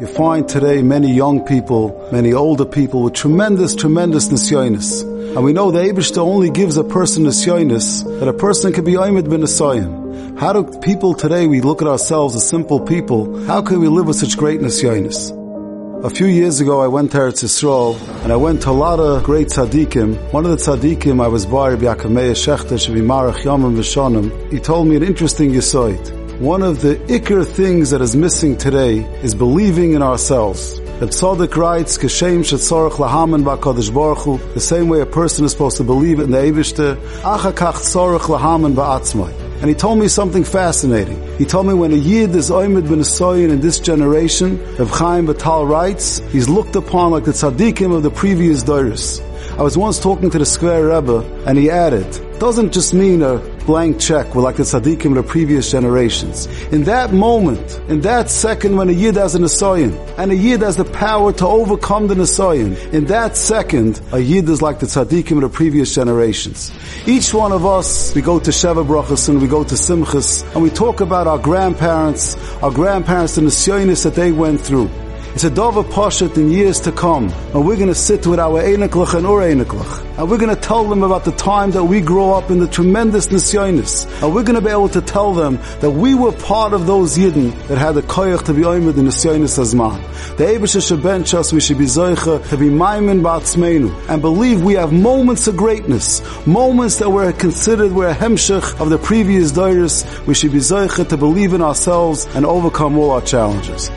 You find today many young people, many older people with tremendous, tremendous nisyonis. And we know the Abishta only gives a person nisyonis that a person can be oimid bin. How do people today, we look at ourselves as simple people, how can we live with such great nisyonis? A few years ago, I went to Eretz Yisrael, and I went to a lot of great tzaddikim. One of the tzaddikim I was by, Rabbi Yaakov Shechter, Shavi Marach Yomim V'Shonim, he told me an interesting yisoid. One of the ikr things that is missing today is believing in ourselves. The Tzaddik writes, "Kashem shetzorach lahamen ba'Kadosh Baruch Hu." The same way a person is supposed to believe in the Eibushter, achakach tzorach lahamen ba'atzmai. And he told me something fascinating. He told me when a Yid is Oymed ben Asoyin in this generation, Rav Chaim Vital writes, he's looked upon like the tzaddikim of the previous Doris. I was once talking to the Square Rebbe, and he added, doesn't just mean a blank check with like the tzaddikim of the previous generations. In that moment, in that second when a yid has an asoyin, and a yid has the power to overcome the asoyin, in that second, a yid is like the tzaddikim of the previous generations. Each one of us, we go to Sheva Brachas and we go to Simchas, and we talk about our grandparents, our grandparents and the asoyinis that they went through. It's a dova poshet in years to come, and we're going to sit with our einiklach and ur einiklach, and we're going to tell them about the time that we grew up in the tremendous nisyonis, and we're going to be able to tell them that we were part of those yidden that had the koyach to be Oymed in nisyonis azman. The Ebesha should us, we should be zoicha to be maimin ba'atzmeinu, and believe we have moments of greatness, moments that were considered were a hemshech of the previous doiris. We should be zoicha to believe in ourselves and overcome all our challenges.